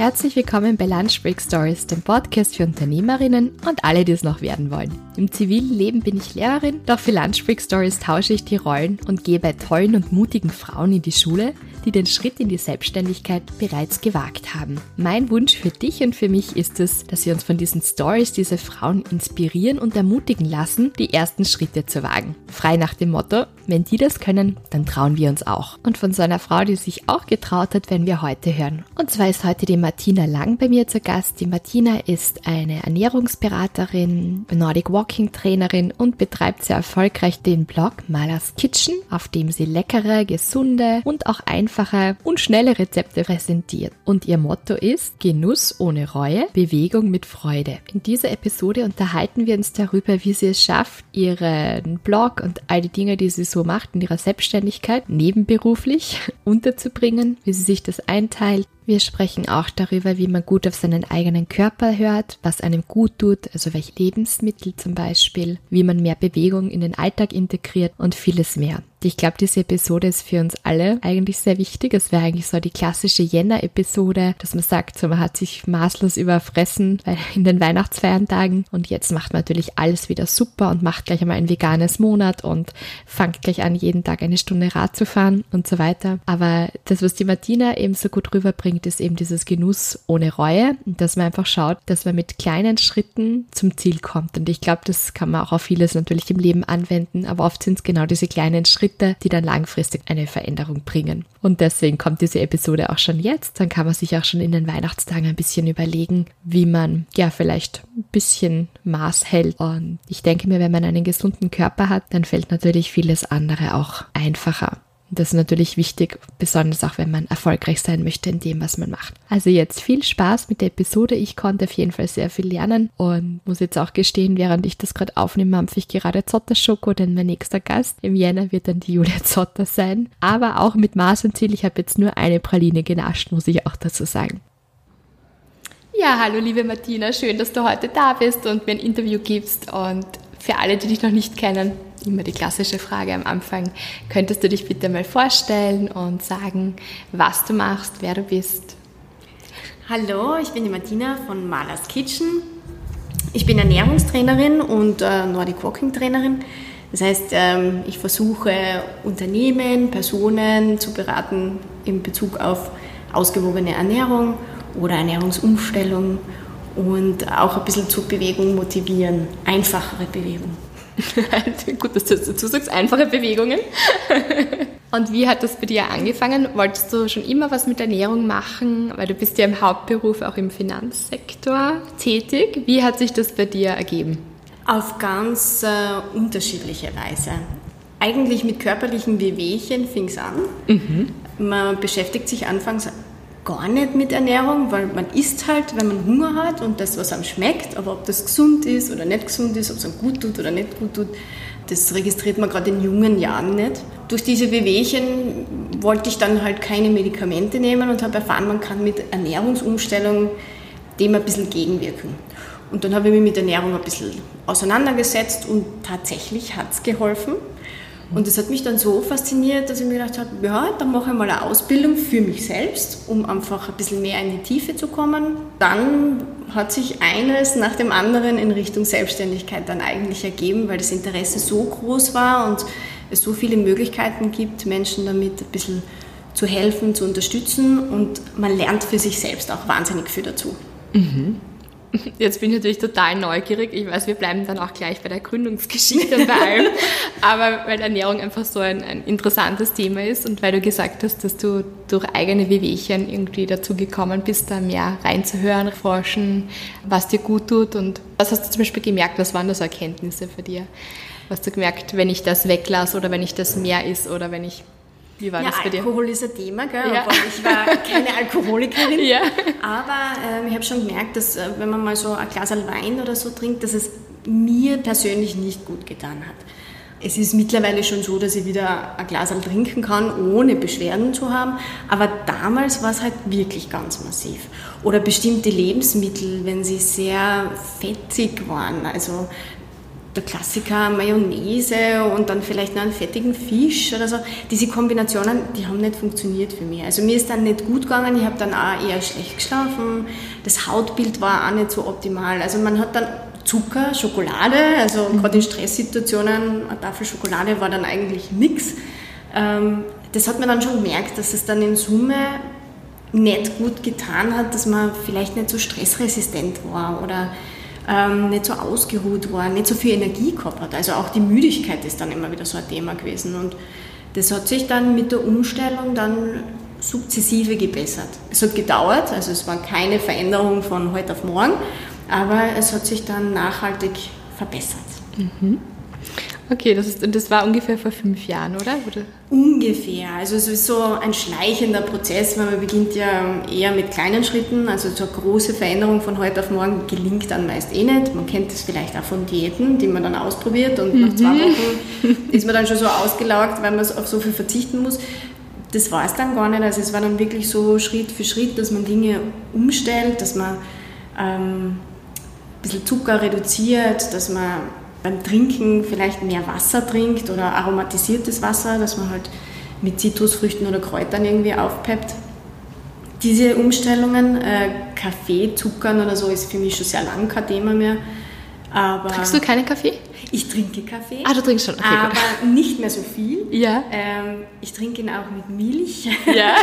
Herzlich willkommen bei Lunch Break Stories, dem Podcast für Unternehmerinnen und alle, die es noch werden wollen. Im zivilen Leben bin ich Lehrerin, doch für Lunch Break Stories tausche ich die Rollen und gehe bei tollen und mutigen Frauen in die Schule, die den Schritt in die Selbstständigkeit bereits gewagt haben. Mein Wunsch für dich und für mich ist es, dass wir uns von diesen Stories diese Frauen inspirieren und ermutigen lassen, die ersten Schritte zu wagen. Frei nach dem Motto, wenn die das können, dann trauen wir uns auch. Und von so einer Frau, die sich auch getraut hat, werden wir heute hören. Und zwar ist heute die Martina Lang bei mir zu Gast. Die Martina ist eine Ernährungsberaterin, Nordic Walking Trainerin und betreibt sehr erfolgreich den Blog Malas Kitchen, auf dem sie leckere, gesunde und auch einfache einfache und schnelle Rezepte präsentiert. Und ihr Motto ist Genuss ohne Reue, Bewegung mit Freude. In dieser Episode unterhalten wir uns darüber, wie sie es schafft, ihren Blog und all die Dinge, die sie so macht in ihrer Selbstständigkeit nebenberuflich unterzubringen, wie sie sich das einteilt, wir sprechen auch darüber, wie man gut auf seinen eigenen Körper hört, was einem gut tut, also welche Lebensmittel zum Beispiel, wie man mehr Bewegung in den Alltag integriert und vieles mehr. Ich glaube, diese Episode ist für uns alle eigentlich sehr wichtig. Es wäre eigentlich so die klassische Jänner-Episode, dass man sagt, so man hat sich maßlos überfressen in den Weihnachtsfeiertagen und jetzt macht man natürlich alles wieder super und macht gleich einmal ein veganes Monat und fangt gleich an, jeden Tag eine Stunde Rad zu fahren und so weiter. Aber das, was die Martina eben so gut rüberbringt, bringt, ist eben dieses Genuss ohne Reue dass man einfach schaut, dass man mit kleinen Schritten zum Ziel kommt. Und ich glaube, das kann man auch auf vieles natürlich im Leben anwenden, aber oft sind es genau diese kleinen Schritte, die dann langfristig eine Veränderung bringen. Und deswegen kommt diese Episode auch schon jetzt. Dann kann man sich auch schon in den Weihnachtstagen ein bisschen überlegen, wie man ja vielleicht ein bisschen Maß hält. Und ich denke mir, wenn man einen gesunden Körper hat, dann fällt natürlich vieles andere auch einfacher. Das ist natürlich wichtig, besonders auch wenn man erfolgreich sein möchte in dem, was man macht. Also jetzt viel Spaß mit der Episode. Ich konnte auf jeden Fall sehr viel lernen und muss jetzt auch gestehen, während ich das gerade aufnehme, mampfe ich gerade Zotter-Schoko, denn mein nächster Gast im Jänner wird dann die Julia Zotter sein. Aber auch mit Maß und Ziel. Ich habe jetzt nur eine Praline genascht, muss ich auch dazu sagen. Ja, hallo liebe Martina, schön, dass du heute da bist und mir ein Interview gibst. Und für alle, die dich noch nicht kennen, immer die klassische Frage am Anfang. Könntest du dich bitte mal vorstellen und sagen, was du machst, wer du bist? Hallo, ich bin die Martina von Malas Kitchen. Ich bin Ernährungstrainerin und äh, Nordic Walking Trainerin. Das heißt, ähm, ich versuche Unternehmen, Personen zu beraten in Bezug auf ausgewogene Ernährung oder Ernährungsumstellung und auch ein bisschen zur Bewegung motivieren, einfachere Bewegung. Gut, dass du dazu sagst, einfache Bewegungen. Und wie hat das bei dir angefangen? Wolltest du schon immer was mit Ernährung machen? Weil du bist ja im Hauptberuf auch im Finanzsektor tätig. Wie hat sich das bei dir ergeben? Auf ganz äh, unterschiedliche Weise. Eigentlich mit körperlichen Wehwehchen fing es an. Mhm. Man beschäftigt sich anfangs gar nicht mit Ernährung, weil man isst halt, wenn man Hunger hat und das, was einem schmeckt, aber ob das gesund ist oder nicht gesund ist, ob es einem gut tut oder nicht gut tut, das registriert man gerade in jungen Jahren nicht. Durch diese Wehwehchen wollte ich dann halt keine Medikamente nehmen und habe erfahren, man kann mit Ernährungsumstellung dem ein bisschen gegenwirken. Und dann habe ich mich mit Ernährung ein bisschen auseinandergesetzt und tatsächlich hat es geholfen. Und das hat mich dann so fasziniert, dass ich mir gedacht habe, ja, dann mache ich mal eine Ausbildung für mich selbst, um einfach ein bisschen mehr in die Tiefe zu kommen. Dann hat sich eines nach dem anderen in Richtung Selbstständigkeit dann eigentlich ergeben, weil das Interesse so groß war und es so viele Möglichkeiten gibt, Menschen damit ein bisschen zu helfen, zu unterstützen und man lernt für sich selbst auch wahnsinnig viel dazu. Mhm. Jetzt bin ich natürlich total neugierig. Ich weiß, wir bleiben dann auch gleich bei der Gründungsgeschichte und bei allem. Aber weil Ernährung einfach so ein, ein, interessantes Thema ist und weil du gesagt hast, dass du durch eigene Wehwehchen irgendwie dazu gekommen bist, da mehr reinzuhören, forschen, was dir gut tut und was hast du zum Beispiel gemerkt, was waren das Erkenntnisse für dir? Was hast du gemerkt, wenn ich das weglasse oder wenn ich das mehr ist oder wenn ich wie war ja, das bei dir? Alkohol ist ein Thema, gell? Ja. ich war keine Alkoholikerin. Ja. Aber äh, ich habe schon gemerkt, dass äh, wenn man mal so ein Glas Wein oder so trinkt, dass es mir persönlich nicht gut getan hat. Es ist mittlerweile schon so, dass ich wieder ein Glas trinken kann, ohne Beschwerden zu haben. Aber damals war es halt wirklich ganz massiv. Oder bestimmte Lebensmittel, wenn sie sehr fettig waren. Also der Klassiker Mayonnaise und dann vielleicht noch einen fettigen Fisch oder so. Diese Kombinationen, die haben nicht funktioniert für mich. Also mir ist dann nicht gut gegangen, ich habe dann auch eher schlecht geschlafen, das Hautbild war auch nicht so optimal. Also man hat dann Zucker, Schokolade, also mhm. gerade in Stresssituationen, eine Tafel Schokolade war dann eigentlich nichts. Ähm, das hat man dann schon gemerkt, dass es dann in Summe nicht gut getan hat, dass man vielleicht nicht so stressresistent war oder ähm, nicht so ausgeruht war, nicht so viel Energie gehabt hat. Also auch die Müdigkeit ist dann immer wieder so ein Thema gewesen. Und das hat sich dann mit der Umstellung dann sukzessive gebessert. Es hat gedauert, also es war keine Veränderung von heute auf morgen, aber es hat sich dann nachhaltig verbessert. Mhm. Okay, das, ist, das war ungefähr vor fünf Jahren, oder? oder? Ungefähr. Also es ist so ein schleichender Prozess, weil man beginnt ja eher mit kleinen Schritten. Also so eine große Veränderung von heute auf morgen gelingt dann meist eh nicht. Man kennt das vielleicht auch von Diäten, die man dann ausprobiert und mhm. nach zwei Wochen ist man dann schon so ausgelaugt, weil man auf so viel verzichten muss. Das war es dann gar nicht. Also es war dann wirklich so Schritt für Schritt, dass man Dinge umstellt, dass man ähm, ein bisschen Zucker reduziert, dass man beim Trinken vielleicht mehr Wasser trinkt oder aromatisiertes Wasser, dass man halt mit Zitrusfrüchten oder Kräutern irgendwie aufpeppt. Diese Umstellungen, äh, Kaffee, Zuckern oder so, ist für mich schon sehr lange kein Thema mehr. Aber Trinkst du keinen Kaffee? Ich trinke Kaffee. Ah, du trinkst schon. Okay, aber gut. nicht mehr so viel. Ja. Ähm, ich trinke ihn auch mit Milch. Ja.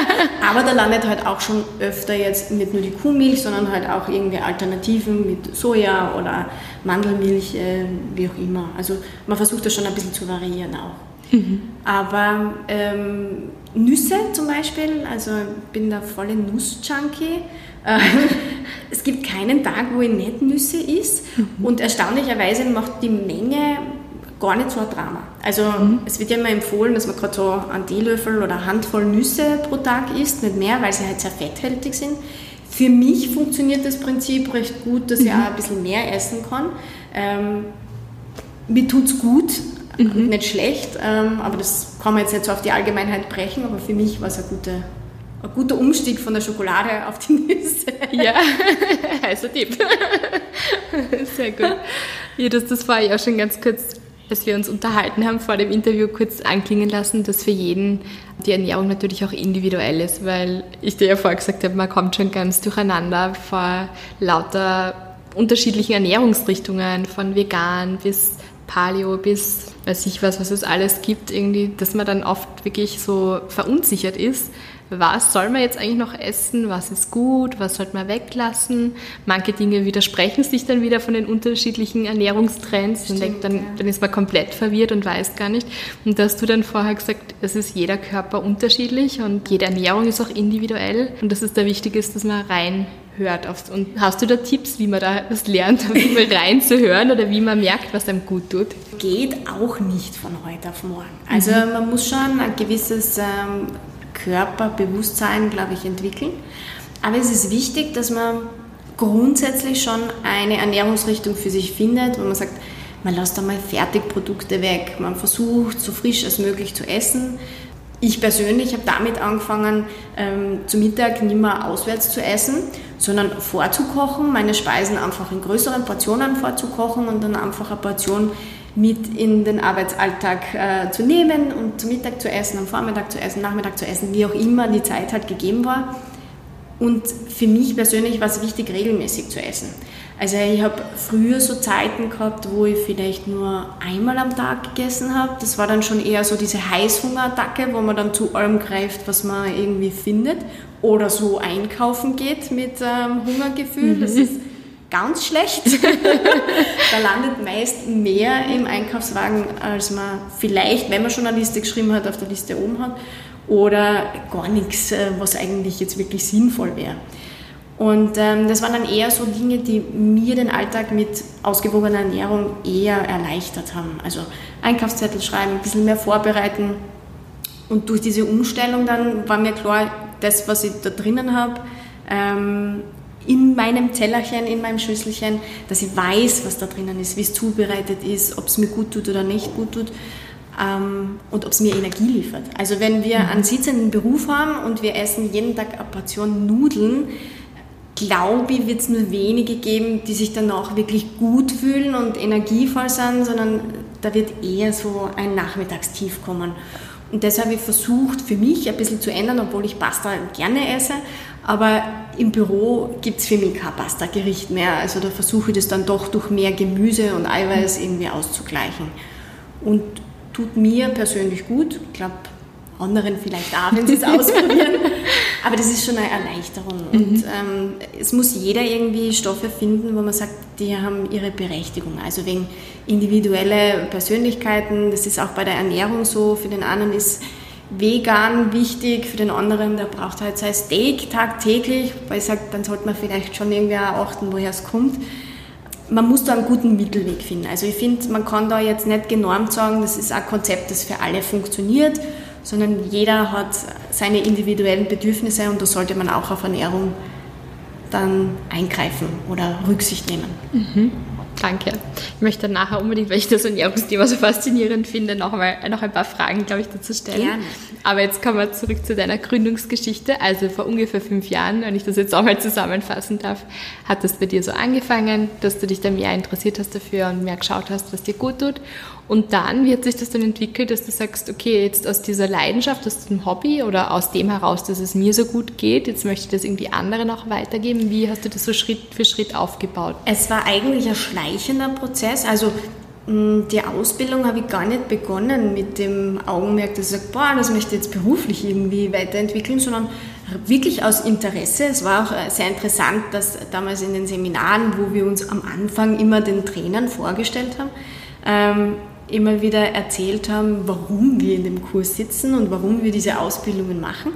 aber da landet halt auch schon öfter jetzt nicht nur die Kuhmilch, sondern halt auch irgendwie Alternativen mit Soja oder Mandelmilch, äh, wie auch immer. Also man versucht das schon ein bisschen zu variieren auch. Mhm. Aber ähm, Nüsse zum Beispiel, also ich bin da volle Nuss-Junkie. es gibt keinen Tag, wo ich nicht Nüsse isst. Mhm. Und erstaunlicherweise macht die Menge gar nicht so ein Drama. Also mhm. es wird ja immer empfohlen, dass man gerade so einen Teelöffel oder eine Handvoll Nüsse pro Tag isst, nicht mehr, weil sie halt sehr fetthaltig sind. Für mich funktioniert das Prinzip recht gut, dass mhm. ich auch ein bisschen mehr essen kann. Ähm, mir tut es gut, mhm. nicht schlecht, ähm, aber das kann man jetzt nicht so auf die Allgemeinheit brechen, aber für mich war es eine gute ein guter Umstieg von der Schokolade auf die Nüsse. Ja, heißer Tipp. Sehr gut. Ja, das, das war ja schon ganz kurz, als wir uns unterhalten haben, vor dem Interview kurz anklingen lassen, dass für jeden die Ernährung natürlich auch individuell ist, weil ich dir ja vorher gesagt habe, man kommt schon ganz durcheinander vor lauter unterschiedlichen Ernährungsrichtungen, von vegan bis Paleo bis weiß ich was, was es alles gibt, irgendwie, dass man dann oft wirklich so verunsichert ist, was soll man jetzt eigentlich noch essen, was ist gut, was sollte man weglassen. Manche Dinge widersprechen sich dann wieder von den unterschiedlichen Ernährungstrends. Stimmt, denkt dann, ja. dann ist man komplett verwirrt und weiß gar nicht. Und da hast du dann vorher gesagt, es ist jeder Körper unterschiedlich und jede Ernährung ist auch individuell und dass es da wichtig ist, dass man reinhört. Und hast du da Tipps, wie man da das lernt, reinzuhören oder wie man merkt, was einem gut tut? Geht auch nicht von heute auf morgen. Also mhm. man muss schon ein gewisses ähm, Körperbewusstsein, glaube ich, entwickeln. Aber es ist wichtig, dass man grundsätzlich schon eine Ernährungsrichtung für sich findet, wo man sagt, man lässt einmal Fertigprodukte weg, man versucht so frisch als möglich zu essen. Ich persönlich habe damit angefangen, ähm, zu Mittag nicht mehr auswärts zu essen, sondern vorzukochen, meine Speisen einfach in größeren Portionen vorzukochen und dann einfach eine Portion mit in den Arbeitsalltag äh, zu nehmen und zum Mittag zu essen, am Vormittag zu essen, Nachmittag zu essen, wie auch immer die Zeit halt gegeben war. Und für mich persönlich war es wichtig, regelmäßig zu essen. Also ich habe früher so Zeiten gehabt, wo ich vielleicht nur einmal am Tag gegessen habe. Das war dann schon eher so diese Heißhungerattacke, wo man dann zu allem greift, was man irgendwie findet. Oder so einkaufen geht mit ähm, Hungergefühl. Das mhm. ist ganz schlecht. da landet meist mehr im Einkaufswagen, als man vielleicht, wenn man schon eine Liste geschrieben hat, auf der Liste oben hat. Oder gar nichts, äh, was eigentlich jetzt wirklich sinnvoll wäre. Und ähm, das waren dann eher so Dinge, die mir den Alltag mit ausgewogener Ernährung eher erleichtert haben. Also Einkaufszettel schreiben, ein bisschen mehr vorbereiten. Und durch diese Umstellung dann war mir klar, das, was ich da drinnen habe, ähm, in meinem Tellerchen, in meinem Schüsselchen, dass ich weiß, was da drinnen ist, wie es zubereitet ist, ob es mir gut tut oder nicht gut tut ähm, und ob es mir Energie liefert. Also wenn wir mhm. einen sitzenden Beruf haben und wir essen jeden Tag eine Portion Nudeln, glaube ich, wird es nur wenige geben, die sich danach wirklich gut fühlen und energievoll sind, sondern da wird eher so ein Nachmittagstief kommen. Und das habe ich versucht für mich ein bisschen zu ändern, obwohl ich Pasta gerne esse. Aber im Büro gibt es für mich kein Pasta-Gericht mehr. Also da versuche ich das dann doch durch mehr Gemüse und Eiweiß irgendwie auszugleichen. Und tut mir persönlich gut. Ich glaube, anderen vielleicht auch, wenn sie es ausprobieren. Aber das ist schon eine Erleichterung. Mhm. Und ähm, es muss jeder irgendwie Stoffe finden, wo man sagt, die haben ihre Berechtigung. Also wegen individuelle Persönlichkeiten, das ist auch bei der Ernährung so. Für den einen ist vegan wichtig, für den anderen, der braucht halt sein Steak tagtäglich, weil ich sage, dann sollte man vielleicht schon irgendwie auch achten, woher es kommt. Man muss da einen guten Mittelweg finden. Also ich finde, man kann da jetzt nicht genormt sagen, das ist ein Konzept, das für alle funktioniert sondern jeder hat seine individuellen Bedürfnisse und da sollte man auch auf Ernährung dann eingreifen oder Rücksicht nehmen. Mhm. Danke. Ich möchte nachher unbedingt, weil ich das Ernährungsthema so faszinierend finde, noch, mal, noch ein paar Fragen, glaube ich, dazu stellen. Gerne. Aber jetzt kommen wir zurück zu deiner Gründungsgeschichte. Also vor ungefähr fünf Jahren, wenn ich das jetzt auch mal zusammenfassen darf, hat das bei dir so angefangen, dass du dich da mehr interessiert hast dafür und mehr geschaut hast, was dir gut tut. Und dann wird sich das dann entwickelt, dass du sagst, okay, jetzt aus dieser Leidenschaft, aus dem Hobby oder aus dem heraus, dass es mir so gut geht, jetzt möchte ich das irgendwie anderen auch weitergeben. Wie hast du das so Schritt für Schritt aufgebaut? Es war eigentlich ein schleichender Prozess. Also die Ausbildung habe ich gar nicht begonnen mit dem Augenmerk, dass ich sage, boah, das möchte ich jetzt beruflich irgendwie weiterentwickeln, sondern wirklich aus Interesse. Es war auch sehr interessant, dass damals in den Seminaren, wo wir uns am Anfang immer den Trainern vorgestellt haben, ähm, immer wieder erzählt haben, warum wir in dem Kurs sitzen und warum wir diese Ausbildungen machen.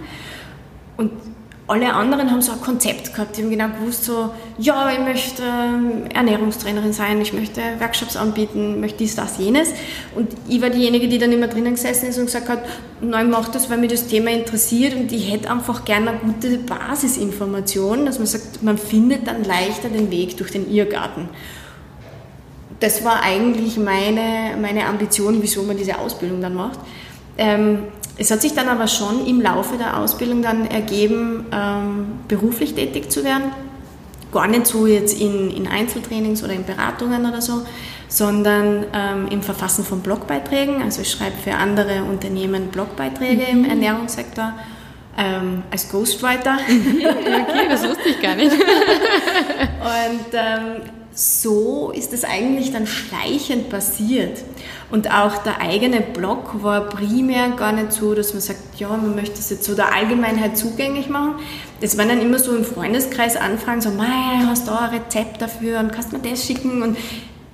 Und alle anderen haben so ein Konzept gehabt, die haben genau gewusst, so, ja, ich möchte ähm, Ernährungstrainerin sein, ich möchte Workshops anbieten, möchte dies, das, jenes. Und ich war diejenige, die dann immer drinnen gesessen ist und gesagt hat, nein, ich mache das, weil mich das Thema interessiert und ich hätte einfach gerne eine gute Basisinformation, dass man sagt, man findet dann leichter den Weg durch den Irrgarten das war eigentlich meine, meine Ambition, wieso man diese Ausbildung dann macht. Ähm, es hat sich dann aber schon im Laufe der Ausbildung dann ergeben, ähm, beruflich tätig zu werden. Gar nicht so jetzt in, in Einzeltrainings oder in Beratungen oder so, sondern ähm, im Verfassen von Blogbeiträgen. Also ich schreibe für andere Unternehmen Blogbeiträge mhm. im Ernährungssektor. Ähm, als Ghostwriter. okay, das wusste ich gar nicht. und ähm, so ist es eigentlich dann schleichend passiert. Und auch der eigene Blog war primär gar nicht so, dass man sagt, ja, man möchte es jetzt so der Allgemeinheit zugänglich machen. Das waren dann immer so im Freundeskreis Anfragen, so, Mei, hast du ein Rezept dafür und kannst mir das schicken? Und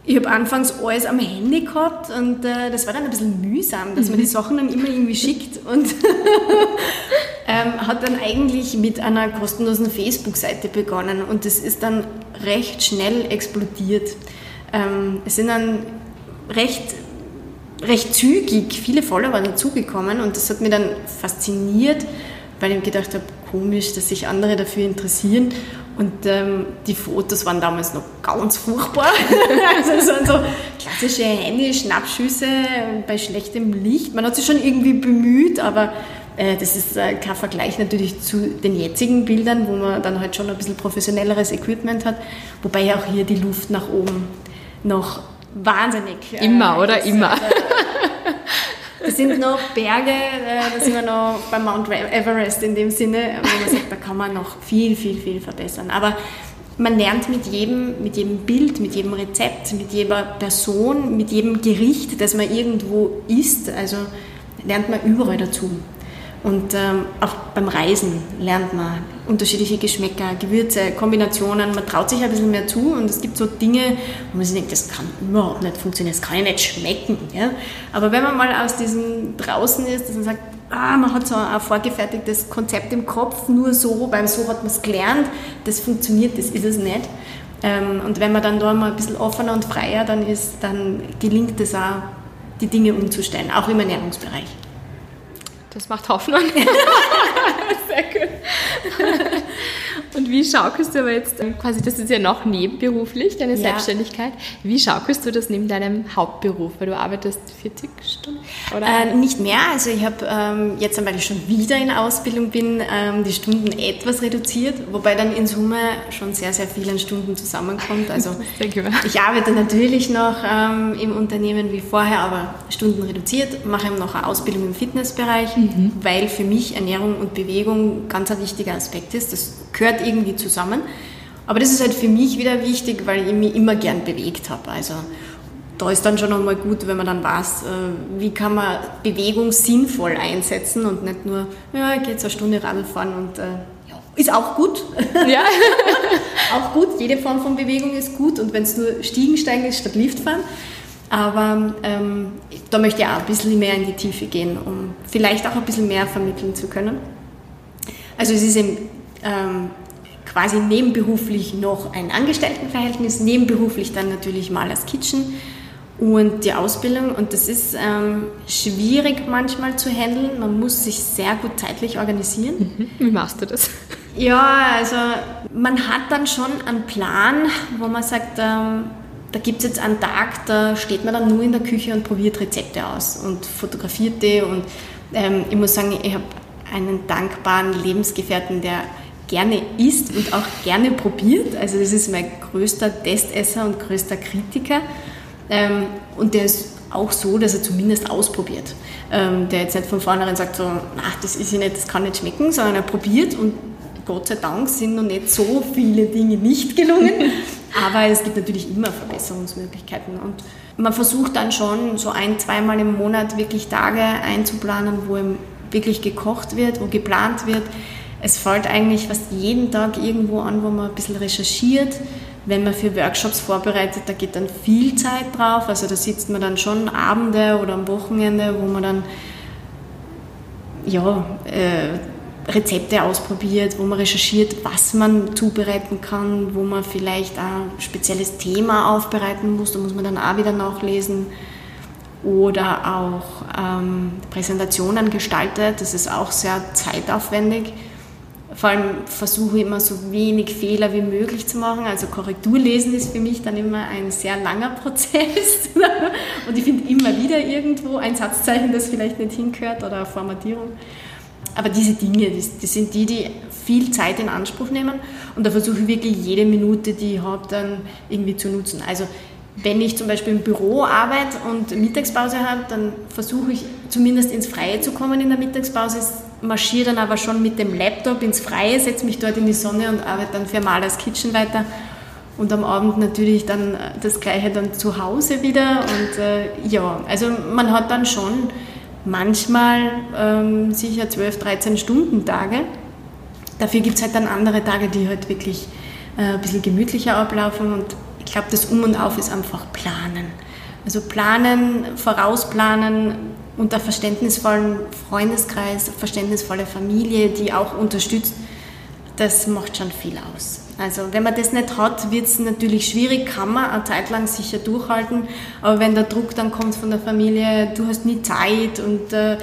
ich habe anfangs alles am Handy gehabt und äh, das war dann ein bisschen mühsam, dass man die mhm. Sachen dann immer irgendwie schickt und ähm, hat dann eigentlich mit einer kostenlosen Facebook-Seite begonnen und das ist dann recht schnell explodiert. Ähm, es sind dann recht, recht zügig viele Follower dazugekommen und das hat mich dann fasziniert, weil ich gedacht habe, komisch, dass sich andere dafür interessieren. Und ähm, die Fotos waren damals noch ganz furchtbar. also es waren so klassische Handy-Schnappschüsse bei schlechtem Licht. Man hat sich schon irgendwie bemüht, aber äh, das ist äh, kein Vergleich natürlich zu den jetzigen Bildern, wo man dann halt schon ein bisschen professionelles Equipment hat, wobei ja auch hier die Luft nach oben noch wahnsinnig. Äh, immer, oder? Immer. Sind noch Berge, da sind wir noch beim Mount Everest in dem Sinne, wo man sagt, da kann man noch viel, viel, viel verbessern. Aber man lernt mit jedem, mit jedem Bild, mit jedem Rezept, mit jeder Person, mit jedem Gericht, das man irgendwo isst, also lernt man überall dazu. Und ähm, auch beim Reisen lernt man unterschiedliche Geschmäcker, Gewürze, Kombinationen. Man traut sich ein bisschen mehr zu und es gibt so Dinge, wo man sich denkt, das kann überhaupt nicht funktionieren, das kann ja nicht schmecken. Ja? Aber wenn man mal aus diesem draußen ist, dass man sagt, ah, man hat so ein vorgefertigtes Konzept im Kopf, nur so, weil so hat man es gelernt, das funktioniert, das ist es nicht. Ähm, und wenn man dann da mal ein bisschen offener und freier dann ist, dann gelingt es auch, die Dinge umzustellen, auch im Ernährungsbereich. Das macht Hoffnung. Sehr gut. Und wie schaukelst du aber jetzt, ähm, quasi, das ist ja noch nebenberuflich, deine ja. Selbstständigkeit. Wie schaukelst du das neben deinem Hauptberuf? Weil du arbeitest 40 Stunden? Oder? Äh, nicht mehr. Also ich habe ähm, jetzt, weil ich schon wieder in Ausbildung bin, ähm, die Stunden etwas reduziert, wobei dann in Summe schon sehr, sehr viele Stunden zusammenkommt. Also ich arbeite natürlich noch ähm, im Unternehmen wie vorher, aber Stunden reduziert, mache noch eine Ausbildung im Fitnessbereich, mhm. weil für mich Ernährung und Bewegung ganz ein wichtiger Aspekt ist. Das gehört irgendwie zusammen. Aber das ist halt für mich wieder wichtig, weil ich mich immer gern bewegt habe. Also da ist dann schon einmal gut, wenn man dann weiß, äh, wie kann man Bewegung sinnvoll einsetzen und nicht nur, ja, ich gehe jetzt eine Stunde Radl fahren und äh, ja, ist auch gut. Ja. auch gut, jede Form von Bewegung ist gut und wenn es nur Stiegensteigen ist statt Liftfahren. Aber ähm, da möchte ich auch ein bisschen mehr in die Tiefe gehen, um vielleicht auch ein bisschen mehr vermitteln zu können. Also es ist eben ähm, quasi nebenberuflich noch ein Angestelltenverhältnis, nebenberuflich dann natürlich mal als Kitchen und die Ausbildung. Und das ist ähm, schwierig manchmal zu handeln. Man muss sich sehr gut zeitlich organisieren. Mhm. Wie machst du das? Ja, also man hat dann schon einen Plan, wo man sagt, ähm, da gibt es jetzt einen Tag, da steht man dann nur in der Küche und probiert Rezepte aus und fotografiert die. Und ähm, ich muss sagen, ich habe einen dankbaren Lebensgefährten, der gerne isst und auch gerne probiert. Also das ist mein größter Testesser und größter Kritiker. Ähm, und der ist auch so, dass er zumindest ausprobiert. Ähm, der jetzt nicht von vornherein sagt so, ach, das ist ja nicht, das kann nicht schmecken, sondern er probiert und Gott sei Dank sind noch nicht so viele Dinge nicht gelungen. Aber es gibt natürlich immer Verbesserungsmöglichkeiten und man versucht dann schon so ein, zweimal im Monat wirklich Tage einzuplanen, wo wirklich gekocht wird, wo geplant wird. Es fällt eigentlich fast jeden Tag irgendwo an, wo man ein bisschen recherchiert. Wenn man für Workshops vorbereitet, da geht dann viel Zeit drauf. Also da sitzt man dann schon Abende oder am Wochenende, wo man dann ja, äh, Rezepte ausprobiert, wo man recherchiert, was man zubereiten kann, wo man vielleicht ein spezielles Thema aufbereiten muss. Da muss man dann auch wieder nachlesen. Oder auch ähm, Präsentationen gestaltet. Das ist auch sehr zeitaufwendig. Vor allem versuche ich immer so wenig Fehler wie möglich zu machen. Also Korrekturlesen ist für mich dann immer ein sehr langer Prozess. Und ich finde immer wieder irgendwo ein Satzzeichen, das vielleicht nicht hingehört oder eine Formatierung. Aber diese Dinge, das, sind die, die viel Zeit in Anspruch nehmen. Und da versuche ich wirklich jede Minute, die ich habe, dann irgendwie zu nutzen. Also wenn ich zum Beispiel im Büro arbeite und Mittagspause habe, dann versuche ich zumindest ins Freie zu kommen in der Mittagspause, marschiere dann aber schon mit dem Laptop ins Freie, setze mich dort in die Sonne und arbeite dann für Malers Kitchen weiter. Und am Abend natürlich dann das Gleiche dann zu Hause wieder. Und äh, ja, also man hat dann schon manchmal ähm, sicher 12, 13 Stunden Tage. Dafür gibt es halt dann andere Tage, die halt wirklich äh, ein bisschen gemütlicher ablaufen und ich glaube, das Um und Auf ist einfach planen. Also planen, vorausplanen, unter verständnisvollen Freundeskreis, verständnisvolle Familie, die auch unterstützt, das macht schon viel aus. Also wenn man das nicht hat, wird es natürlich schwierig, kann man eine Zeit lang sicher durchhalten, aber wenn der Druck dann kommt von der Familie, du hast nie Zeit und äh,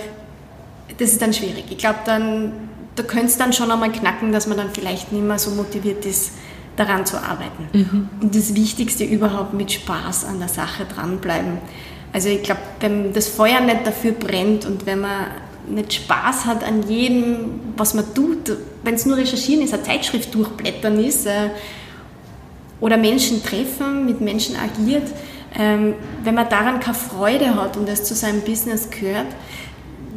das ist dann schwierig. Ich glaube, dann, da könnte es dann schon einmal knacken, dass man dann vielleicht nicht mehr so motiviert ist, daran zu arbeiten. Mhm. Und das Wichtigste überhaupt mit Spaß an der Sache dranbleiben. Also ich glaube, wenn das Feuer nicht dafür brennt und wenn man nicht Spaß hat an jedem, was man tut, wenn es nur recherchieren ist, eine Zeitschrift durchblättern ist äh, oder Menschen treffen, mit Menschen agiert, ähm, wenn man daran keine Freude hat und es zu seinem Business gehört,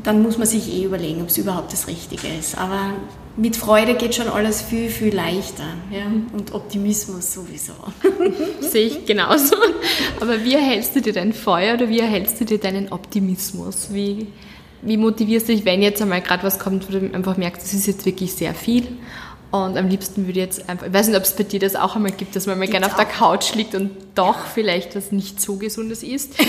dann muss man sich eh überlegen, ob es überhaupt das Richtige ist. Aber mit Freude geht schon alles viel, viel leichter. Ja? Und Optimismus sowieso. Sehe ich genauso. Aber wie erhältst du dir dein Feuer oder wie erhältst du dir deinen Optimismus? Wie, wie motivierst du dich, wenn jetzt einmal gerade was kommt, wo du einfach merkst, das ist jetzt wirklich sehr viel und am liebsten würde ich jetzt einfach, ich weiß nicht, ob es bei dir das auch einmal gibt, dass man mal gerne auf der Couch liegt und doch vielleicht was nicht so Gesundes isst. ja,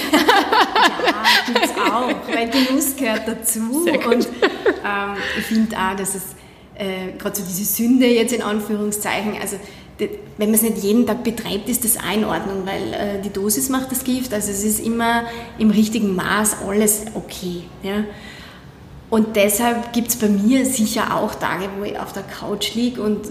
gibt es auch, weil Genuss gehört dazu. Und ähm, ich finde auch, dass es äh, gerade so diese Sünde jetzt in Anführungszeichen, also wenn man es nicht jeden Tag betreibt, ist das auch in Ordnung, weil äh, die Dosis macht das Gift. Also es ist immer im richtigen Maß alles okay. Ja? Und deshalb gibt es bei mir sicher auch Tage, wo ich auf der Couch liege und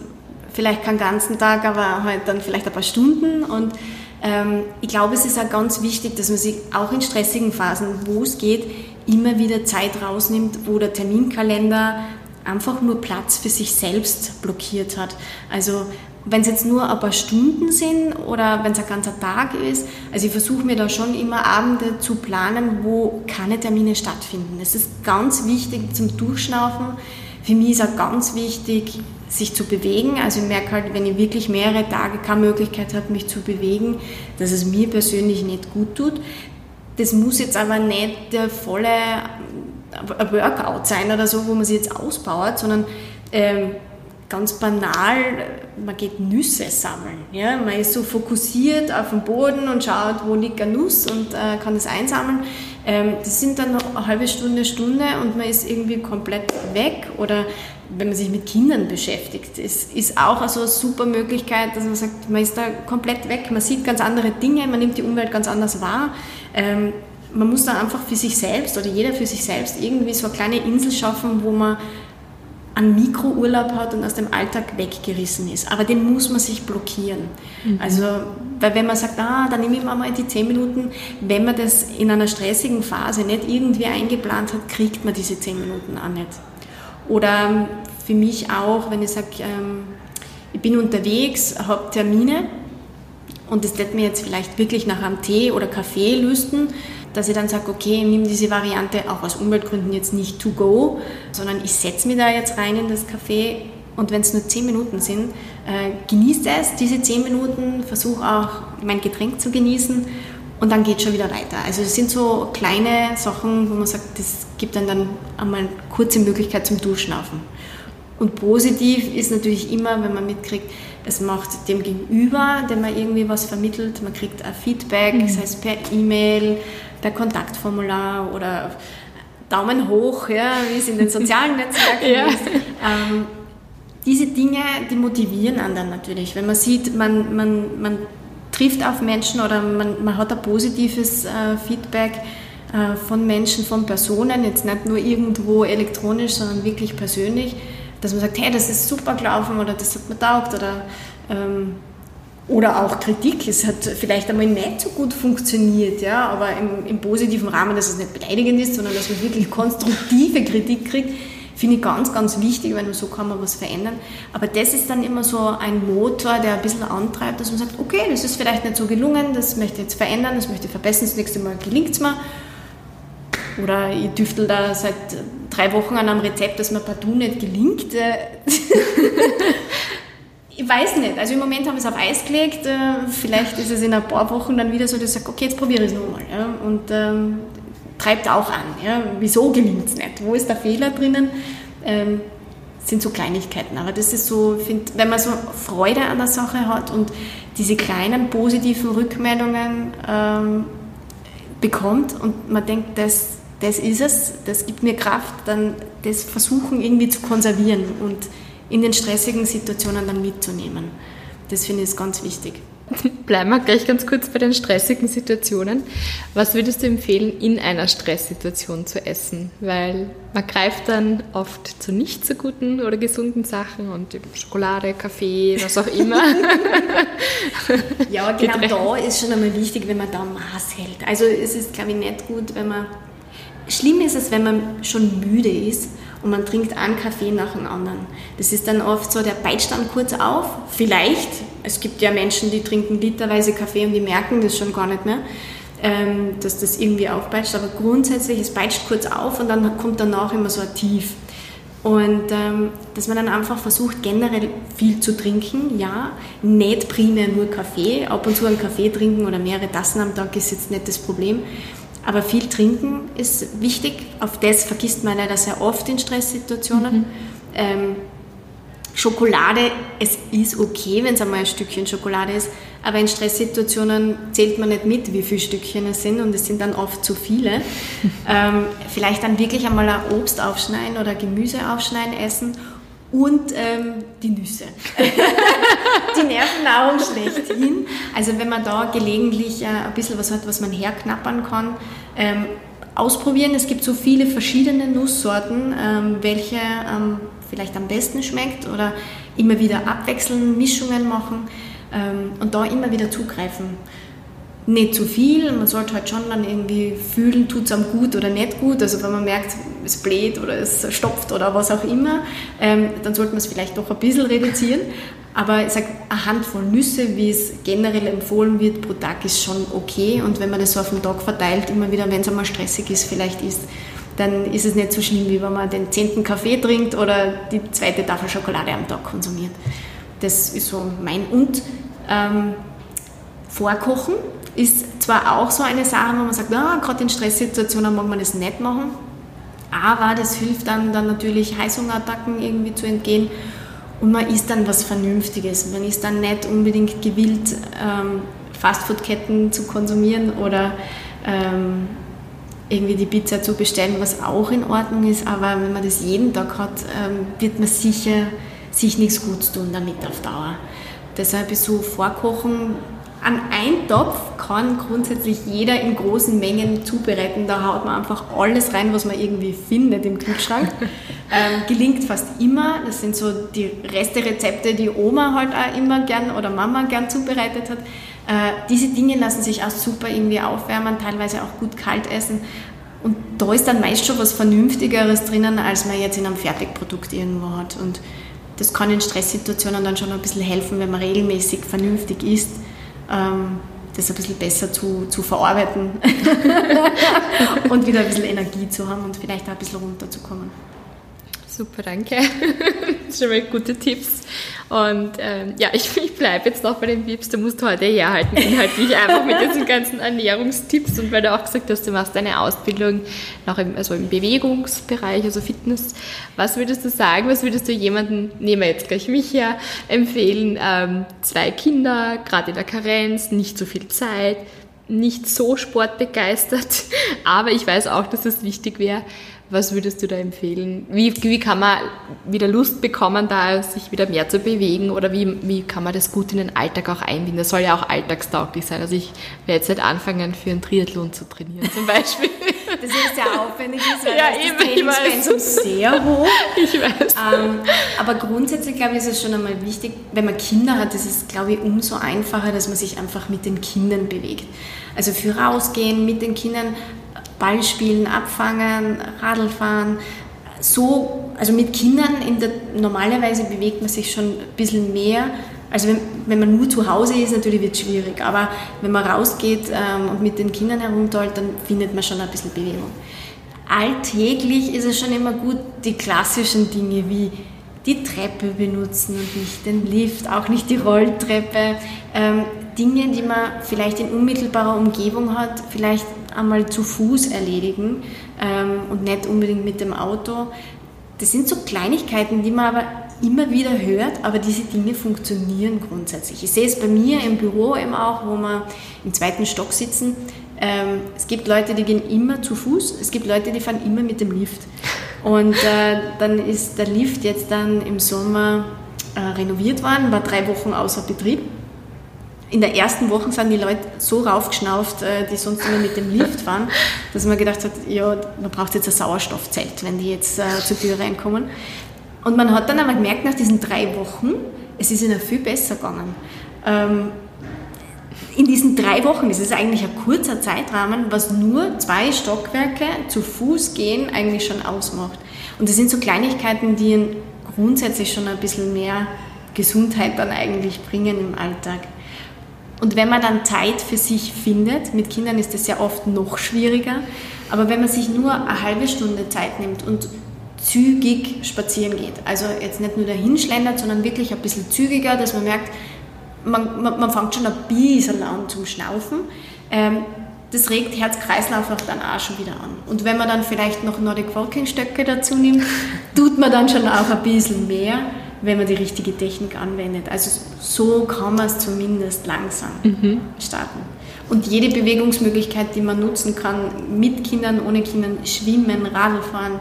vielleicht keinen ganzen Tag, aber halt dann vielleicht ein paar Stunden. Und ähm, ich glaube, es ist auch ganz wichtig, dass man sich auch in stressigen Phasen, wo es geht, immer wieder Zeit rausnimmt, wo der Terminkalender einfach nur Platz für sich selbst blockiert hat. Also wenn es jetzt nur ein paar Stunden sind oder wenn es ein ganzer Tag ist, also ich versuche mir da schon immer Abende zu planen, wo keine Termine stattfinden. Das ist ganz wichtig zum Durchschnaufen. Für mich ist auch ganz wichtig, sich zu bewegen. Also ich merke halt, wenn ich wirklich mehrere Tage keine Möglichkeit habe, mich zu bewegen, dass es mir persönlich nicht gut tut. Das muss jetzt aber nicht der volle Workout sein oder so, wo man sich jetzt ausbaut, sondern ähm, ganz banal, man geht Nüsse sammeln. Ja? Man ist so fokussiert auf den Boden und schaut, wo liegt eine Nuss und äh, kann das einsammeln. Ähm, das sind dann noch eine halbe Stunde, Stunde und man ist irgendwie komplett weg. Oder wenn man sich mit Kindern beschäftigt, ist, ist auch also eine super Möglichkeit, dass man sagt, man ist da komplett weg, man sieht ganz andere Dinge, man nimmt die Umwelt ganz anders wahr. Ähm, man muss dann einfach für sich selbst oder jeder für sich selbst irgendwie so eine kleine Insel schaffen, wo man einen Mikrourlaub hat und aus dem Alltag weggerissen ist. Aber den muss man sich blockieren. Mhm. Also, weil wenn man sagt, ah, dann nehme ich mir mal die 10 Minuten, wenn man das in einer stressigen Phase nicht irgendwie eingeplant hat, kriegt man diese 10 Minuten auch nicht. Oder ähm, für mich auch, wenn ich sage, ähm, ich bin unterwegs, habe Termine und das wird mir jetzt vielleicht wirklich nach einem Tee oder Kaffee lüsten, dass ich dann sage, okay, ich nehme diese Variante auch aus Umweltgründen jetzt nicht to go, sondern ich setze mich da jetzt rein in das Café und wenn es nur 10 Minuten sind, äh, genießt es diese 10 Minuten, versuche auch mein Getränk zu genießen und dann geht es schon wieder weiter. Also es sind so kleine Sachen, wo man sagt, das gibt dann dann einmal eine kurze Möglichkeit zum Durchschnaufen. Und positiv ist natürlich immer, wenn man mitkriegt, es macht dem Gegenüber, dem man irgendwie was vermittelt, man kriegt ein Feedback, mhm. sei es per E-Mail, per Kontaktformular oder Daumen hoch, ja, wie es in den sozialen Netzwerken ja. ist. Ähm, diese Dinge, die motivieren anderen natürlich. Wenn man sieht, man, man, man trifft auf Menschen oder man, man hat ein positives äh, Feedback äh, von Menschen, von Personen, jetzt nicht nur irgendwo elektronisch, sondern wirklich persönlich, dass man sagt, hey, das ist super gelaufen oder das hat mir taugt oder ähm, oder auch Kritik. Es hat vielleicht einmal nicht so gut funktioniert, ja, aber im, im, positiven Rahmen, dass es nicht beleidigend ist, sondern dass man wirklich konstruktive Kritik kriegt, finde ich ganz, ganz wichtig, weil nur so kann man was verändern. Aber das ist dann immer so ein Motor, der ein bisschen antreibt, dass man sagt, okay, das ist vielleicht nicht so gelungen, das möchte ich jetzt verändern, das möchte ich verbessern, das nächste Mal gelingt es mir. Oder ich düftel da seit drei Wochen an einem Rezept, das mir partout nicht gelingt. Ich weiß nicht. Also im Moment haben wir es auf Eis gelegt. Äh, vielleicht ist es in ein paar Wochen dann wieder so, dass ich sage, okay, jetzt probiere ich es nochmal. Und ähm, treibt auch an. Ja? Wieso gelingt es nicht? Wo ist der Fehler drinnen? Ähm, sind so Kleinigkeiten. Aber das ist so, find, wenn man so Freude an der Sache hat und diese kleinen positiven Rückmeldungen ähm, bekommt und man denkt, das, das ist es, das gibt mir Kraft, dann das versuchen irgendwie zu konservieren und in den stressigen Situationen dann mitzunehmen. Das finde ich ganz wichtig. Bleiben wir gleich ganz kurz bei den stressigen Situationen. Was würdest du empfehlen, in einer Stresssituation zu essen? Weil man greift dann oft zu nicht so guten oder gesunden Sachen und Schokolade, Kaffee, was auch immer. ja, genau da ist schon einmal wichtig, wenn man da Maß hält. Also es ist, glaube ich, nicht gut, wenn man... Schlimm ist es, wenn man schon müde ist und man trinkt einen Kaffee nach dem anderen. Das ist dann oft so, der peitscht dann kurz auf, vielleicht, es gibt ja Menschen, die trinken literweise Kaffee und die merken das schon gar nicht mehr, ähm, dass das irgendwie aufpeitscht, aber grundsätzlich, es peitscht kurz auf und dann kommt danach immer so ein Tief. Und ähm, dass man dann einfach versucht, generell viel zu trinken, ja, nicht primär nur Kaffee, ab und zu einen Kaffee trinken oder mehrere Tassen am Tag ist jetzt nicht das Problem, aber viel trinken ist wichtig. Auf das vergisst man leider sehr oft in Stresssituationen. Mhm. Ähm, Schokolade, es ist okay, wenn es einmal ein Stückchen Schokolade ist, aber in Stresssituationen zählt man nicht mit, wie viele Stückchen es sind und es sind dann oft zu viele. ähm, vielleicht dann wirklich einmal ein Obst aufschneiden oder Gemüse aufschneiden, essen und ähm, die Nüsse. die Nervennahrung schlechthin. Also wenn man da gelegentlich äh, ein bisschen was hat, was man herknappern kann, ähm, ausprobieren. Es gibt so viele verschiedene Nusssorten, ähm, welche ähm, vielleicht am besten schmeckt oder immer wieder abwechseln, Mischungen machen ähm, und da immer wieder zugreifen. Nicht zu viel, man sollte halt schon dann irgendwie fühlen, tut es einem gut oder nicht gut. Also wenn man merkt, es bläht oder es stopft oder was auch immer, ähm, dann sollte man es vielleicht doch ein bisschen reduzieren. Aber ich sage, eine Handvoll Nüsse, wie es generell empfohlen wird, pro Tag ist schon okay. Und wenn man das so auf den Tag verteilt, immer wieder, wenn es einmal stressig ist, vielleicht ist, dann ist es nicht so schlimm, wie wenn man den zehnten Kaffee trinkt oder die zweite Tafel Schokolade am Tag konsumiert. Das ist so mein. Und ähm, Vorkochen ist zwar auch so eine Sache, wo man sagt, ah, gerade in Stresssituationen mag man das nicht machen, aber das hilft dann, dann natürlich Heißhungerattacken irgendwie zu entgehen und man isst dann was Vernünftiges. Man ist dann nicht unbedingt gewillt, ähm, Fastfood-Ketten zu konsumieren oder ähm, irgendwie die Pizza zu bestellen, was auch in Ordnung ist, aber wenn man das jeden Tag hat, ähm, wird man sicher sich nichts Gutes tun damit auf Dauer. Deshalb ist so Vorkochen an einen Topf kann grundsätzlich jeder in großen Mengen zubereiten. Da haut man einfach alles rein, was man irgendwie findet im Kühlschrank. ähm, gelingt fast immer. Das sind so die Reste-Rezepte, die Oma halt auch immer gern oder Mama gern zubereitet hat. Äh, diese Dinge lassen sich auch super irgendwie aufwärmen, teilweise auch gut kalt essen. Und da ist dann meist schon was Vernünftigeres drinnen, als man jetzt in einem Fertigprodukt irgendwo hat. Und das kann in Stresssituationen dann schon ein bisschen helfen, wenn man regelmäßig vernünftig isst, ähm, das ein bisschen besser zu, zu verarbeiten und wieder ein bisschen Energie zu haben und vielleicht auch ein bisschen runterzukommen. Super, danke. Schon mal gute Tipps. Und ähm, ja, ich, ich bleibe jetzt noch bei den Vips. Da musst du heute herhalten, inhaltlich einfach mit diesen ganzen Ernährungstipps. Und weil du auch gesagt hast, du machst deine Ausbildung noch im, also im Bewegungsbereich, also Fitness. Was würdest du sagen, was würdest du jemandem, nehmen wir jetzt gleich mich her, empfehlen? Ähm, zwei Kinder, gerade in der Karenz, nicht so viel Zeit, nicht so sportbegeistert, aber ich weiß auch, dass es wichtig wäre, was würdest du da empfehlen? Wie, wie kann man wieder Lust bekommen, da sich wieder mehr zu bewegen oder wie, wie kann man das gut in den Alltag auch einbinden? Das soll ja auch alltagstauglich sein. Also ich werde jetzt nicht anfangen, für einen Triathlon zu trainieren zum Beispiel. Das ist sehr aufwendig, ist, weil ja, das Trainingspensum sehr hoch. Ich weiß. Ähm, aber grundsätzlich, glaube ich, ist es schon einmal wichtig, wenn man Kinder hat, ist es, glaube ich, umso einfacher, dass man sich einfach mit den Kindern bewegt. Also für rausgehen, mit den Kindern Ball spielen, abfangen, Radl fahren. So, also mit Kindern in der, normalerweise bewegt man sich schon ein bisschen mehr. Also wenn, wenn man nur zu Hause ist, natürlich wird es schwierig. Aber wenn man rausgeht ähm, und mit den Kindern herumtollt, dann findet man schon ein bisschen Bewegung. Alltäglich ist es schon immer gut, die klassischen Dinge wie die Treppe benutzen und nicht den Lift, auch nicht die Rolltreppe. Ähm, Dinge, die man vielleicht in unmittelbarer Umgebung hat, vielleicht einmal zu Fuß erledigen ähm, und nicht unbedingt mit dem Auto. Das sind so Kleinigkeiten, die man aber immer wieder hört, aber diese Dinge funktionieren grundsätzlich. Ich sehe es bei mir im Büro eben auch, wo wir im zweiten Stock sitzen. Ähm, es gibt Leute, die gehen immer zu Fuß, es gibt Leute, die fahren immer mit dem Lift. Und äh, dann ist der Lift jetzt dann im Sommer äh, renoviert worden, war drei Wochen außer Betrieb in der ersten Woche sind die Leute so raufgeschnauft, äh, die sonst immer mit dem Lift fahren, dass man gedacht hat, ja, man braucht jetzt ein Sauerstoffzelt, wenn die jetzt äh, zur Tür reinkommen. Und man hat dann aber gemerkt, nach diesen drei Wochen, es ist ihnen viel besser gegangen. Ähm, in diesen drei Wochen, das ist eigentlich ein kurzer Zeitrahmen, was nur zwei Stockwerke zu Fuß gehen eigentlich schon ausmacht. Und das sind so Kleinigkeiten, die grundsätzlich schon ein bisschen mehr Gesundheit dann eigentlich bringen im Alltag. Und wenn man dann Zeit für sich findet, mit Kindern ist das ja oft noch schwieriger, aber wenn man sich nur eine halbe Stunde Zeit nimmt und zügig spazieren geht, also jetzt nicht nur dahin schlendert, sondern wirklich ein bisschen zügiger, dass man merkt, man, man, man fängt schon ein bisschen an zum Schnaufen, ähm, das regt Herz-Kreislauf dann auch schon wieder an. Und wenn man dann vielleicht noch Nordic Walking Stöcke dazu nimmt, tut man dann schon auch ein bisschen mehr wenn man die richtige Technik anwendet. Also so kann man es zumindest langsam mhm. starten. Und jede Bewegungsmöglichkeit, die man nutzen kann, mit Kindern, ohne Kindern, schwimmen, Radfahren,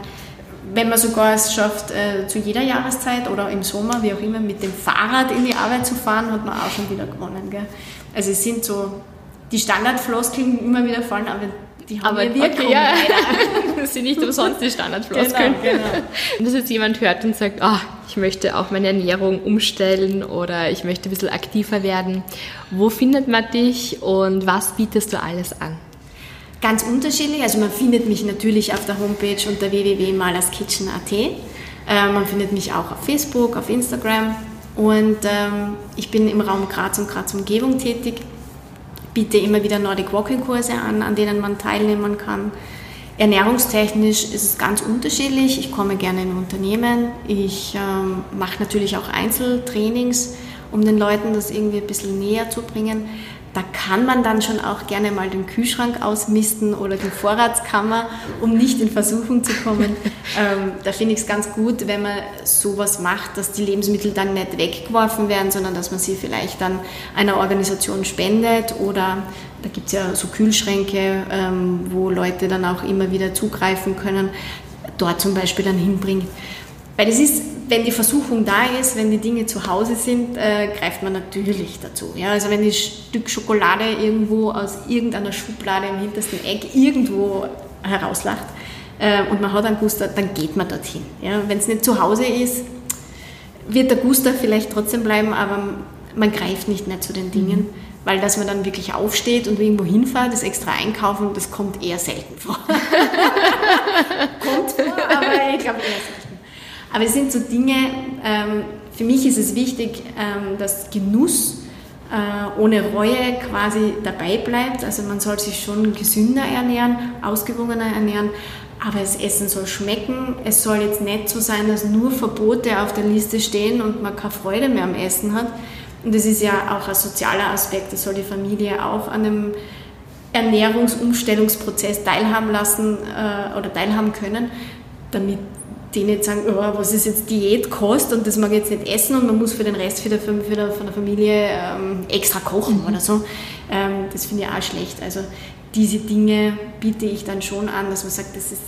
wenn man sogar es schafft, äh, zu jeder Jahreszeit oder im Sommer, wie auch immer, mit dem Fahrrad in die Arbeit zu fahren, hat man auch schon wieder gewonnen. Gell? Also es sind so die Standardfloskeln immer wieder fallen, aber die haben aber, Wirkung. Okay, ja. das sind nicht umsonst die Standardfloskeln. Genau, genau. Wenn das jetzt jemand hört und sagt, oh, ich möchte auch meine Ernährung umstellen oder ich möchte ein bisschen aktiver werden, wo findet man dich und was bietest du alles an? Ganz unterschiedlich. Also man findet mich natürlich auf der Homepage unter www.malerskitchen.at. Äh, man findet mich auch auf Facebook, auf Instagram. Und ähm, ich bin im Raum Graz und Graz Umgebung tätig. Biete immer wieder Nordic Walking Kurse an, an denen man teilnehmen kann. Ernährungstechnisch ist es ganz unterschiedlich. Ich komme gerne in Unternehmen. Ich ähm, mache natürlich auch Einzeltrainings, um den Leuten das irgendwie ein bisschen näher zu bringen. Da kann man dann schon auch gerne mal den Kühlschrank ausmisten oder die Vorratskammer, um nicht in Versuchung zu kommen. ähm, da finde ich es ganz gut, wenn man sowas macht, dass die Lebensmittel dann nicht weggeworfen werden, sondern dass man sie vielleicht dann einer Organisation spendet oder da gibt es ja so Kühlschränke, ähm, wo Leute dann auch immer wieder zugreifen können, dort zum Beispiel dann hinbringt. Weil es ist wenn die Versuchung da ist, wenn die Dinge zu Hause sind, äh, greift man natürlich dazu. Ja? Also wenn ein Stück Schokolade irgendwo aus irgendeiner Schublade im hintersten Eck irgendwo herauslacht äh, und man hat einen Guster, dann geht man dorthin. Ja? Wenn es nicht zu Hause ist, wird der Guster vielleicht trotzdem bleiben, aber man greift nicht mehr zu den Dingen, mhm. Weil dass man dann wirklich aufsteht und irgendwo hinfährt, das extra einkaufen, das kommt eher selten vor. kommt vor, aber ich glaube eher selten. Aber es sind so Dinge, ähm, für mich ist es wichtig, ähm, dass Genuss äh, ohne Reue quasi dabei bleibt. Also man soll sich schon gesünder ernähren, ausgewogener ernähren, aber das Essen soll schmecken. Es soll jetzt nicht so sein, dass nur Verbote auf der Liste stehen und man keine Freude mehr am Essen hat. Und das ist ja auch ein sozialer Aspekt, das soll die Familie auch an einem Ernährungsumstellungsprozess teilhaben lassen äh, oder teilhaben können, damit die nicht sagen, oh, was ist jetzt Diätkost und das mag ich jetzt nicht essen und man muss für den Rest für der, für der, von der Familie ähm, extra kochen mhm. oder so. Ähm, das finde ich auch schlecht. Also diese Dinge biete ich dann schon an, dass man sagt, das ist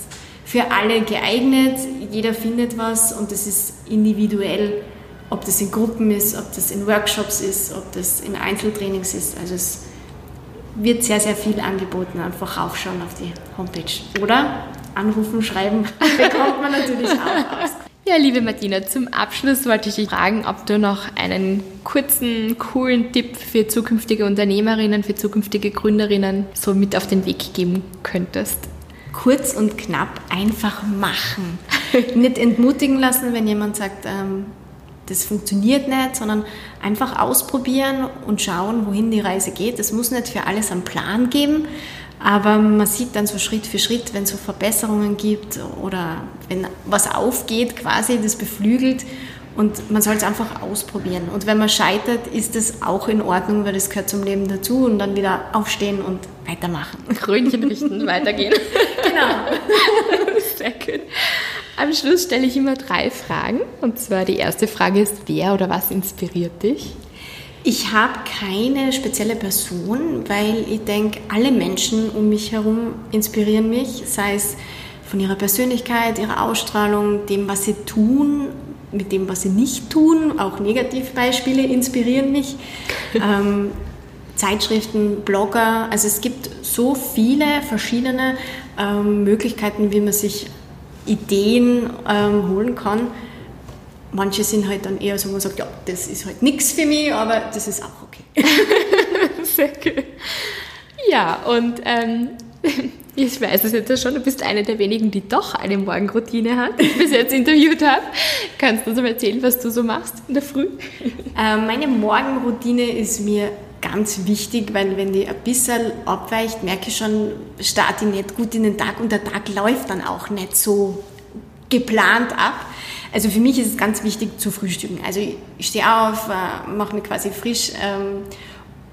für alle geeignet, jeder findet was und das ist individuell, ob das in Gruppen ist, ob das in Workshops ist, ob das in Einzeltrainings ist. Also es wird sehr, sehr viel angeboten. Einfach raufschauen auf die Homepage. Oder anrufen, schreiben, bekommt man natürlich auch aus. Ja, liebe Martina, zum Abschluss wollte ich dich fragen, ob du noch einen kurzen, coolen Tipp für zukünftige Unternehmerinnen, für zukünftige Gründerinnen so mit auf den Weg geben könntest. Kurz und knapp einfach machen. nicht entmutigen lassen, wenn jemand sagt, ähm, das funktioniert nicht, sondern einfach ausprobieren und schauen, wohin die Reise geht. Es muss nicht für alles einen Plan geben, aber man sieht dann so Schritt für Schritt, wenn es so Verbesserungen gibt oder wenn was aufgeht, quasi das beflügelt und man soll es einfach ausprobieren. Und wenn man scheitert, ist das auch in Ordnung, weil das gehört zum Leben dazu und dann wieder aufstehen und weitermachen. Krönchen richten, weitergehen. genau. Sehr gut. Am Schluss stelle ich immer drei Fragen. Und zwar die erste Frage ist, wer oder was inspiriert dich? Ich habe keine spezielle Person, weil ich denke, alle Menschen um mich herum inspirieren mich, sei es von ihrer Persönlichkeit, ihrer Ausstrahlung, dem, was sie tun, mit dem, was sie nicht tun. Auch Negativbeispiele inspirieren mich. ähm, Zeitschriften, Blogger, also es gibt so viele verschiedene ähm, Möglichkeiten, wie man sich Ideen ähm, holen kann. Manche sind halt dann eher so, man sagt, ja, das ist halt nichts für mich, aber das ist auch okay. Sehr gut. Ja, und ähm, ich weiß es jetzt schon, du bist eine der wenigen, die doch eine Morgenroutine hat, die ich bis jetzt interviewt habe. Kannst du uns mal erzählen, was du so machst in der Früh? Äh, meine Morgenroutine ist mir ganz wichtig, weil wenn die ein bisschen abweicht, merke ich schon, starte ich nicht gut in den Tag und der Tag läuft dann auch nicht so geplant ab. Also für mich ist es ganz wichtig zu frühstücken. Also ich stehe auf, äh, mache mich quasi frisch ähm,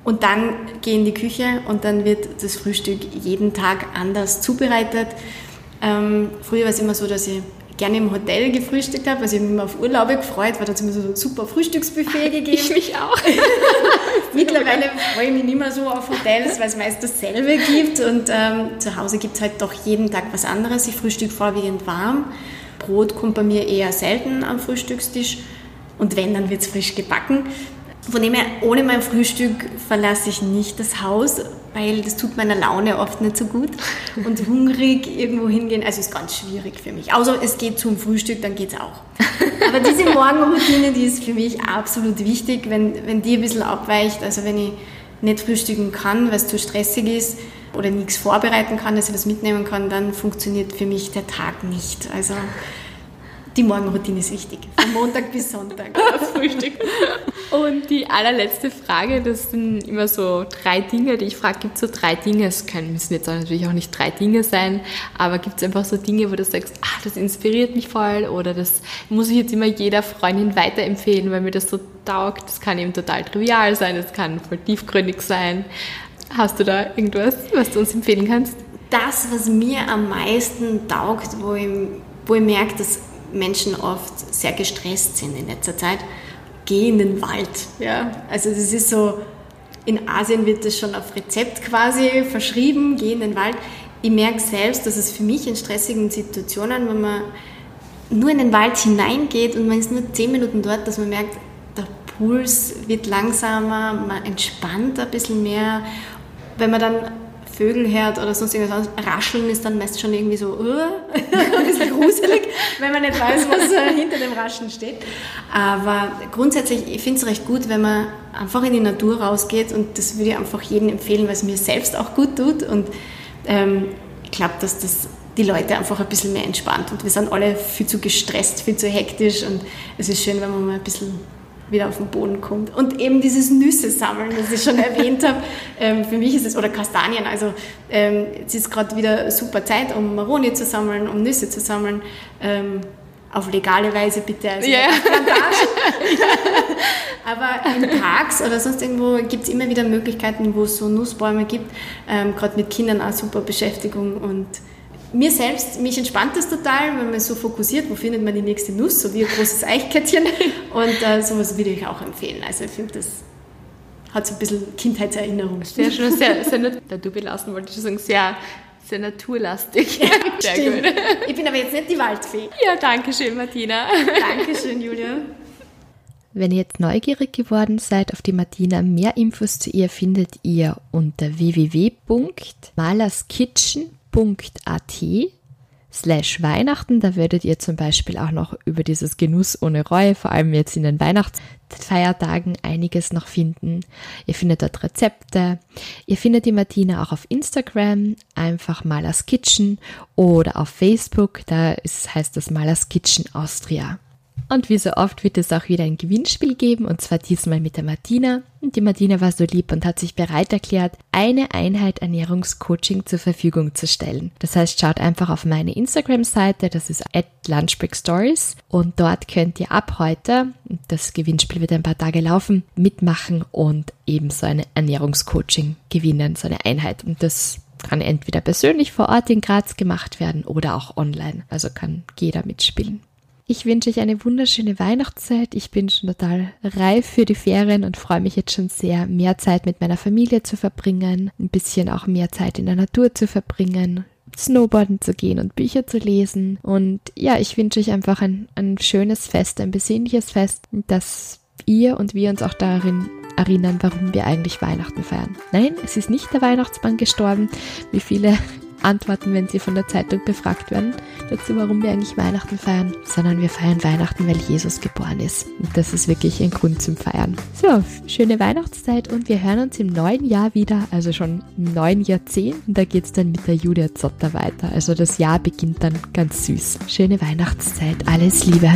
und dann gehe in die Küche und dann wird das Frühstück jeden Tag anders zubereitet. Ähm, früher war es immer so, dass ich gerne im Hotel gefrühstückt habe. Also ich habe mich immer auf Urlaube gefreut, weil da hat es immer so ein super Frühstücksbuffet gegeben. Ich mich auch. Mittlerweile freue ich mich nicht mehr so auf Hotels, weil es meist dasselbe gibt. Und ähm, zu Hause gibt es halt doch jeden Tag was anderes. Ich frühstücke vorwiegend warm. Brot kommt bei mir eher selten am Frühstückstisch. Und wenn, dann wird es frisch gebacken. Von dem her, ohne mein Frühstück verlasse ich nicht das Haus, weil das tut meiner Laune oft nicht so gut. Und hungrig irgendwo hingehen, also ist ganz schwierig für mich. Außer es geht zum Frühstück, dann geht es auch. Aber diese Morgenroutine, die ist für mich absolut wichtig, wenn, wenn die ein bisschen abweicht, also wenn ich nicht frühstücken kann, weil es zu stressig ist oder nichts vorbereiten kann, dass ich das mitnehmen kann, dann funktioniert für mich der Tag nicht. Also die Morgenroutine ist wichtig. Von Montag bis Sonntag. Das Frühstück. Und die allerletzte Frage, das sind immer so drei Dinge, die ich frage, gibt es so drei Dinge, es können, müssen jetzt natürlich auch nicht drei Dinge sein, aber gibt es einfach so Dinge, wo du sagst, ah, das inspiriert mich voll oder das muss ich jetzt immer jeder Freundin weiterempfehlen, weil mir das so taugt. Das kann eben total trivial sein, das kann voll tiefgründig sein. Hast du da irgendwas, was du uns empfehlen kannst? Das, was mir am meisten taugt, wo ich, wo ich merke, dass Menschen oft sehr gestresst sind in letzter Zeit, geh in den Wald. Ja? Also das ist so, in Asien wird das schon auf Rezept quasi verschrieben, geh in den Wald. Ich merke selbst, dass es für mich in stressigen Situationen, wenn man nur in den Wald hineingeht und man ist nur zehn Minuten dort, dass man merkt, der Puls wird langsamer, man entspannt ein bisschen mehr. Wenn man dann Vögel hört oder sonst irgendwas rascheln ist dann meist schon irgendwie so uh, ein bisschen gruselig, wenn man nicht weiß, was äh, hinter dem Rascheln steht. Aber grundsätzlich, ich finde es recht gut, wenn man einfach in die Natur rausgeht und das würde ich einfach jedem empfehlen, weil es mir selbst auch gut tut. Und ähm, ich glaube, dass das die Leute einfach ein bisschen mehr entspannt. Und wir sind alle viel zu gestresst, viel zu hektisch. Und es ist schön, wenn man mal ein bisschen wieder auf den Boden kommt. Und eben dieses Nüsse sammeln, das ich schon erwähnt habe, ähm, für mich ist es, oder Kastanien, also ähm, es ist gerade wieder super Zeit, um Maroni zu sammeln, um Nüsse zu sammeln. Ähm, auf legale Weise bitte, also yeah. Aber in Parks oder sonst irgendwo gibt es immer wieder Möglichkeiten, wo es so Nussbäume gibt, ähm, gerade mit Kindern auch super Beschäftigung und mir selbst, mich entspannt das total, wenn man so fokussiert, wo findet man die nächste Nuss, so wie ein großes Eichkettchen. Und äh, sowas würde ich auch empfehlen. Also ich finde, das hat so ein bisschen Kindheitserinnerung. Sehr schön, sehr, sehr da du belassen wollte ich sagen, sehr, sehr naturlastig. Ja, sehr stimmt. gut. Ich bin aber jetzt nicht die Waldfee. Ja, danke schön, Martina. Danke schön, Julia. Wenn ihr jetzt neugierig geworden seid auf die Martina, mehr Infos zu ihr findet ihr unter www.malerskitchen.com www.genuss.at slash Weihnachten. Da werdet ihr zum Beispiel auch noch über dieses Genuss ohne Reue, vor allem jetzt in den Weihnachtsfeiertagen, einiges noch finden. Ihr findet dort Rezepte. Ihr findet die Martina auch auf Instagram, einfach Malers Kitchen oder auf Facebook, da ist, heißt das Malers Kitchen Austria. Und wie so oft wird es auch wieder ein Gewinnspiel geben, und zwar diesmal mit der Martina. Und die Martina war so lieb und hat sich bereit erklärt, eine Einheit Ernährungscoaching zur Verfügung zu stellen. Das heißt, schaut einfach auf meine Instagram-Seite, das ist at Lunchbreak und dort könnt ihr ab heute, das Gewinnspiel wird ein paar Tage laufen, mitmachen und eben so eine Ernährungscoaching gewinnen, so eine Einheit. Und das kann entweder persönlich vor Ort in Graz gemacht werden oder auch online. Also kann jeder mitspielen. Ich wünsche euch eine wunderschöne Weihnachtszeit. Ich bin schon total reif für die Ferien und freue mich jetzt schon sehr, mehr Zeit mit meiner Familie zu verbringen, ein bisschen auch mehr Zeit in der Natur zu verbringen, Snowboarden zu gehen und Bücher zu lesen. Und ja, ich wünsche euch einfach ein, ein schönes Fest, ein besinnliches Fest, dass ihr und wir uns auch darin erinnern, warum wir eigentlich Weihnachten feiern. Nein, es ist nicht der Weihnachtsmann gestorben, wie viele antworten, wenn sie von der Zeitung befragt werden, dazu, warum wir eigentlich Weihnachten feiern, sondern wir feiern Weihnachten, weil Jesus geboren ist. Und das ist wirklich ein Grund zum Feiern. So, schöne Weihnachtszeit und wir hören uns im neuen Jahr wieder, also schon im neuen Jahrzehnt. Und da geht es dann mit der Julia Zotter weiter. Also das Jahr beginnt dann ganz süß. Schöne Weihnachtszeit, alles Liebe.